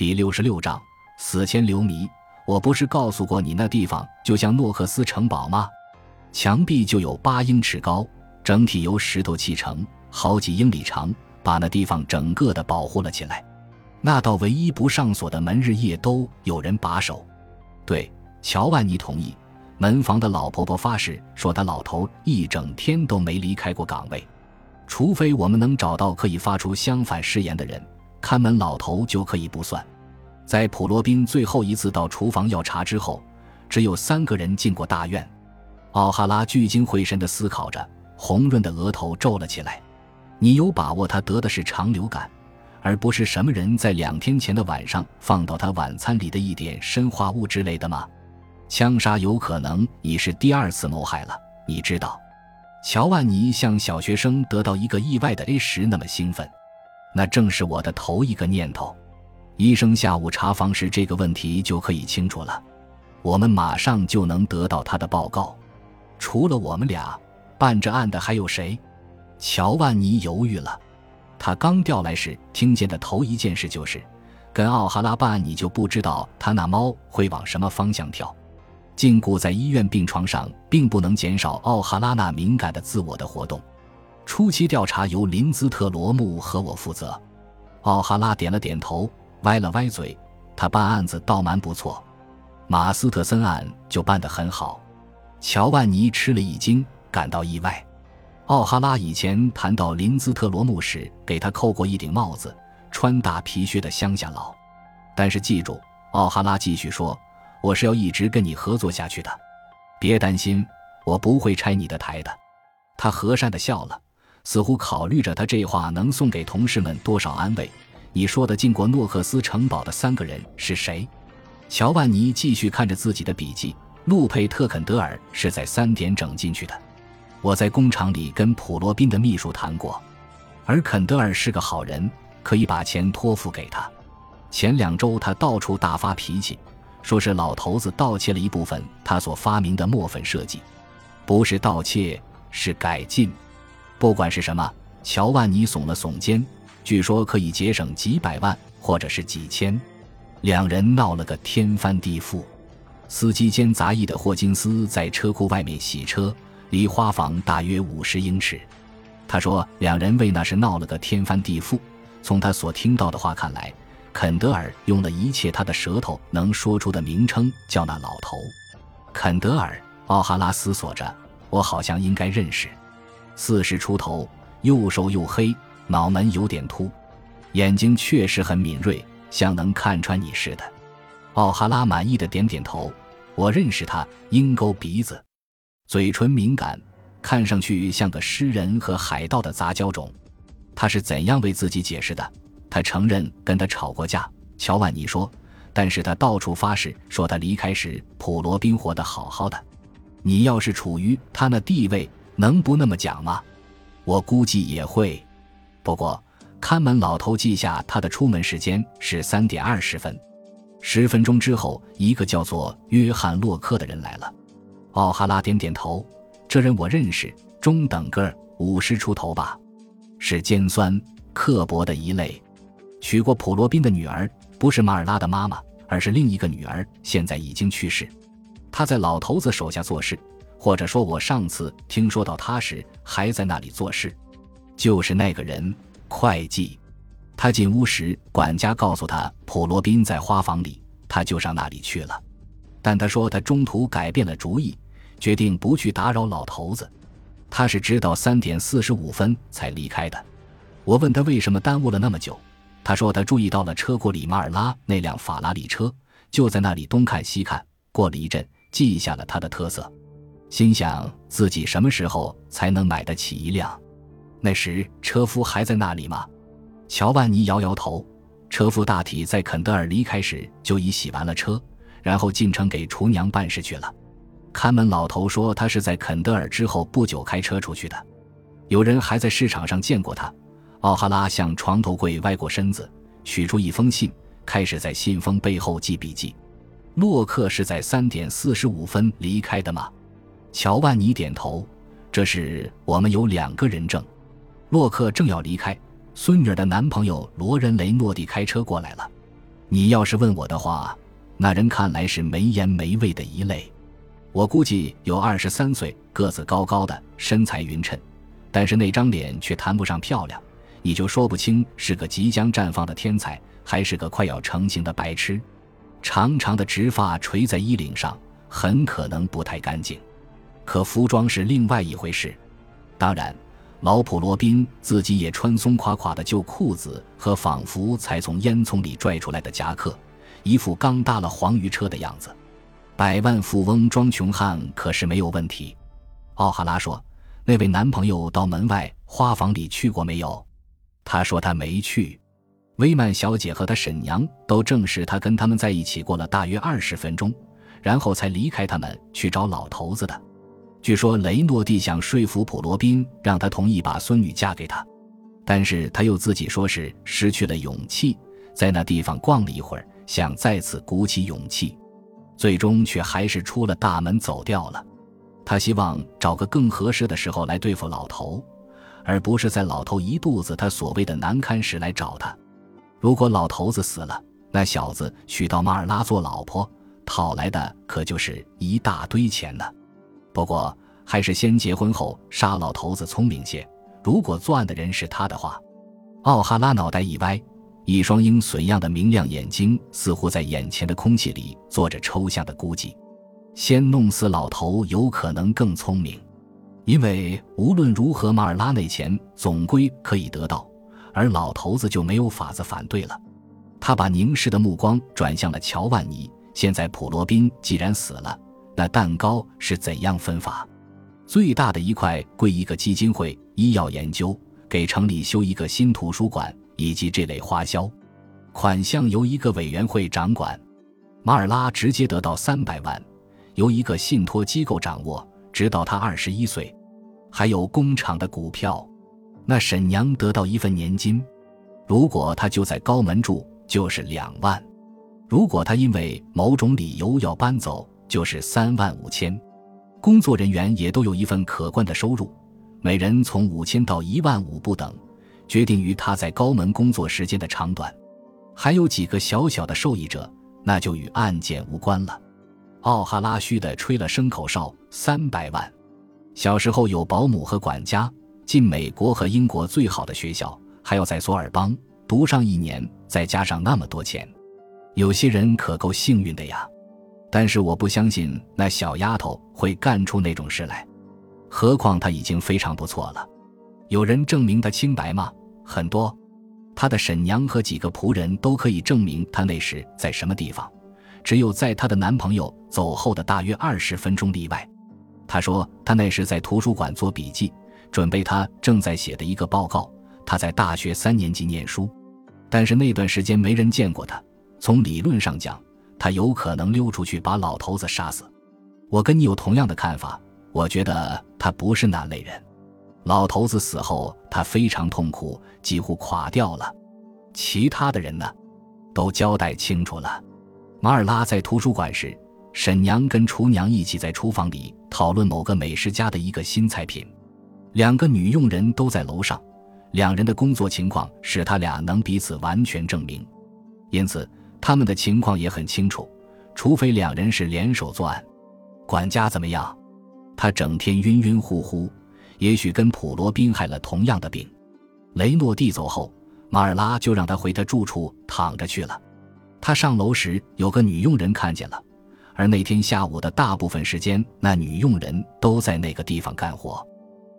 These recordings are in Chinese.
第六十六章死前流迷。我不是告诉过你那地方就像诺克斯城堡吗？墙壁就有八英尺高，整体由石头砌成，好几英里长，把那地方整个的保护了起来。那道唯一不上锁的门日夜都有人把守。对，乔万尼同意。门房的老婆婆发誓说，她老头一整天都没离开过岗位，除非我们能找到可以发出相反誓言的人，看门老头就可以不算。在普罗宾最后一次到厨房要茶之后，只有三个人进过大院。奥哈拉聚精会神地思考着，红润的额头皱了起来。你有把握他得的是肠流感，而不是什么人在两天前的晚上放到他晚餐里的一点砷化物之类的吗？枪杀有可能已是第二次谋害了，你知道？乔万尼像小学生得到一个意外的 A 时那么兴奋，那正是我的头一个念头。医生下午查房时这个问题就可以清楚了，我们马上就能得到他的报告。除了我们俩，办这案的还有谁？乔万尼犹豫了。他刚调来时听见的头一件事就是，跟奥哈拉办案，你就不知道他那猫会往什么方向跳。禁锢在医院病床上，并不能减少奥哈拉那敏感的自我的活动。初期调查由林兹特罗姆和我负责。奥哈拉点了点头，歪了歪嘴。他办案子倒蛮不错，马斯特森案就办得很好。乔万尼吃了一惊，感到意外。奥哈拉以前谈到林兹特罗姆时，给他扣过一顶帽子，穿大皮靴的乡下佬。但是记住，奥哈拉继续说。我是要一直跟你合作下去的，别担心，我不会拆你的台的。他和善的笑了，似乎考虑着他这话能送给同事们多少安慰。你说的进过诺克斯城堡的三个人是谁？乔万尼继续看着自己的笔记。路佩特·肯德尔是在三点整进去的。我在工厂里跟普罗宾的秘书谈过，而肯德尔是个好人，可以把钱托付给他。前两周他到处大发脾气。说是老头子盗窃了一部分他所发明的墨粉设计，不是盗窃，是改进。不管是什么，乔万尼耸了耸肩。据说可以节省几百万，或者是几千。两人闹了个天翻地覆。司机兼杂役的霍金斯在车库外面洗车，离花房大约五十英尺。他说，两人为那事闹了个天翻地覆。从他所听到的话看来。肯德尔用了一切他的舌头能说出的名称叫那老头。肯德尔，奥哈拉思索着，我好像应该认识。四十出头，又瘦又黑，脑门有点秃，眼睛确实很敏锐，像能看穿你似的。奥哈拉满意的点点头。我认识他，鹰钩鼻子，嘴唇敏感，看上去像个诗人和海盗的杂交种。他是怎样为自己解释的？他承认跟他吵过架，乔万尼说，但是他到处发誓说他离开时普罗宾活得好好的。你要是处于他那地位，能不那么讲吗？我估计也会。不过看门老头记下他的出门时间是三点二十分。十分钟之后，一个叫做约翰洛克的人来了。奥哈拉点点头，这人我认识，中等个儿，五十出头吧，是尖酸刻薄的一类。娶过普罗宾的女儿，不是马尔拉的妈妈，而是另一个女儿，现在已经去世。他在老头子手下做事，或者说，我上次听说到他时还在那里做事。就是那个人，会计。他进屋时，管家告诉他普罗宾在花房里，他就上那里去了。但他说他中途改变了主意，决定不去打扰老头子。他是直到三点四十五分才离开的。我问他为什么耽误了那么久。他说：“他注意到了车库里马尔拉那辆法拉利车，就在那里东看西看。过了一阵，记下了他的特色，心想自己什么时候才能买得起一辆？那时车夫还在那里吗？”乔万尼摇摇头。车夫大体在肯德尔离开时就已洗完了车，然后进城给厨娘办事去了。看门老头说他是在肯德尔之后不久开车出去的，有人还在市场上见过他。奥哈拉向床头柜歪过身子，取出一封信，开始在信封背后记笔记。洛克是在三点四十五分离开的吗？乔万尼点头。这是我们有两个人证。洛克正要离开，孙女儿的男朋友罗仁雷诺蒂开车过来了。你要是问我的话，那人看来是没颜没味的一类。我估计有二十三岁，个子高高的，身材匀称，但是那张脸却谈不上漂亮，你就说不清是个即将绽放的天才，还是个快要成型的白痴。长长的直发垂在衣领上，很可能不太干净。可服装是另外一回事。当然，老普罗宾自己也穿松垮垮的旧裤子和仿佛才从烟囱里拽出来的夹克，一副刚搭了黄鱼车的样子。百万富翁装穷汉可是没有问题。奥哈拉说：“那位男朋友到门外花房里去过没有？”他说他没去。威曼小姐和她婶娘都证实，他跟他们在一起过了大约二十分钟，然后才离开他们去找老头子的。据说雷诺蒂想说服普罗宾，让他同意把孙女嫁给他，但是他又自己说是失去了勇气，在那地方逛了一会儿，想再次鼓起勇气，最终却还是出了大门走掉了。他希望找个更合适的时候来对付老头，而不是在老头一肚子他所谓的难堪时来找他。如果老头子死了，那小子娶到马尔拉做老婆，讨来的可就是一大堆钱呢。不过，还是先结婚后杀老头子聪明些。如果作案的人是他的话，奥哈拉脑袋一歪，一双鹰隼样的明亮眼睛似乎在眼前的空气里做着抽象的估计。先弄死老头有可能更聪明，因为无论如何，马尔拉那钱总归可以得到。而老头子就没有法子反对了，他把凝视的目光转向了乔万尼。现在普罗宾既然死了，那蛋糕是怎样分法？最大的一块归一个基金会，医药研究，给城里修一个新图书馆，以及这类花销，款项由一个委员会掌管。马尔拉直接得到三百万，由一个信托机构掌握，直到他二十一岁，还有工厂的股票。那沈娘得到一份年金，如果他就在高门住，就是两万；如果他因为某种理由要搬走，就是三万五千。工作人员也都有一份可观的收入，每人从五千到一万五不等，决定于他在高门工作时间的长短。还有几个小小的受益者，那就与案件无关了。奥哈拉虚的吹了声口哨，三百万。小时候有保姆和管家。进美国和英国最好的学校，还要在索尔邦读上一年，再加上那么多钱，有些人可够幸运的呀。但是我不相信那小丫头会干出那种事来，何况她已经非常不错了。有人证明她清白吗？很多，她的婶娘和几个仆人都可以证明她那时在什么地方，只有在她的男朋友走后的大约二十分钟例外。她说她那时在图书馆做笔记。准备她正在写的一个报告。她在大学三年级念书，但是那段时间没人见过她。从理论上讲，他有可能溜出去把老头子杀死。我跟你有同样的看法。我觉得他不是那类人。老头子死后，他非常痛苦，几乎垮掉了。其他的人呢，都交代清楚了。马尔拉在图书馆时，沈娘跟厨娘一起在厨房里讨论某个美食家的一个新菜品。两个女佣人都在楼上，两人的工作情况使他俩能彼此完全证明，因此他们的情况也很清楚。除非两人是联手作案。管家怎么样？他整天晕晕乎乎，也许跟普罗宾害了同样的病。雷诺蒂走后，马尔拉就让他回他住处躺着去了。他上楼时，有个女佣人看见了，而那天下午的大部分时间，那女佣人都在那个地方干活。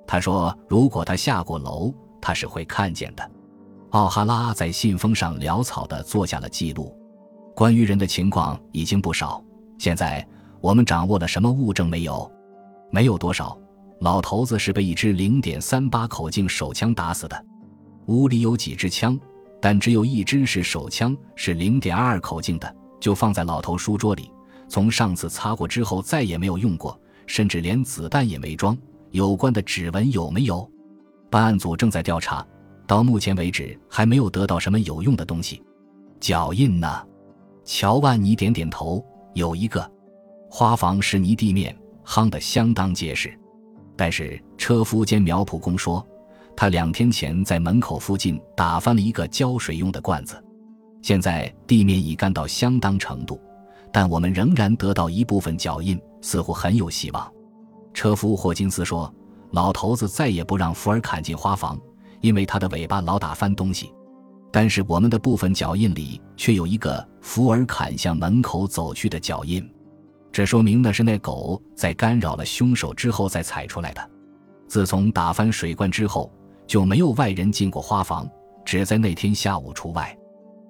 他说：“如果他下过楼，他是会看见的。”奥哈拉在信封上潦草地做下了记录。关于人的情况已经不少。现在我们掌握了什么物证没有？没有多少。老头子是被一支零点三八口径手枪打死的。屋里有几支枪，但只有一支是手枪，是零点二二口径的，就放在老头书桌里。从上次擦过之后，再也没有用过，甚至连子弹也没装。有关的指纹有没有？办案组正在调查，到目前为止还没有得到什么有用的东西。脚印呢？乔万尼点点头，有一个。花房是泥地面，夯得相当结实。但是车夫兼苗圃工说，他两天前在门口附近打翻了一个浇水用的罐子。现在地面已干到相当程度，但我们仍然得到一部分脚印，似乎很有希望。车夫霍金斯说：“老头子再也不让福尔坎进花房，因为他的尾巴老打翻东西。但是我们的部分脚印里却有一个福尔坎向门口走去的脚印，这说明那是那狗在干扰了凶手之后再踩出来的。自从打翻水罐之后，就没有外人进过花房，只在那天下午除外。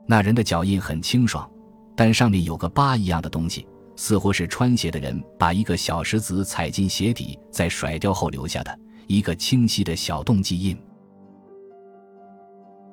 那人的脚印很清爽，但上面有个疤一样的东西。”似乎是穿鞋的人把一个小石子踩进鞋底，再甩掉后留下的一个清晰的小洞记印。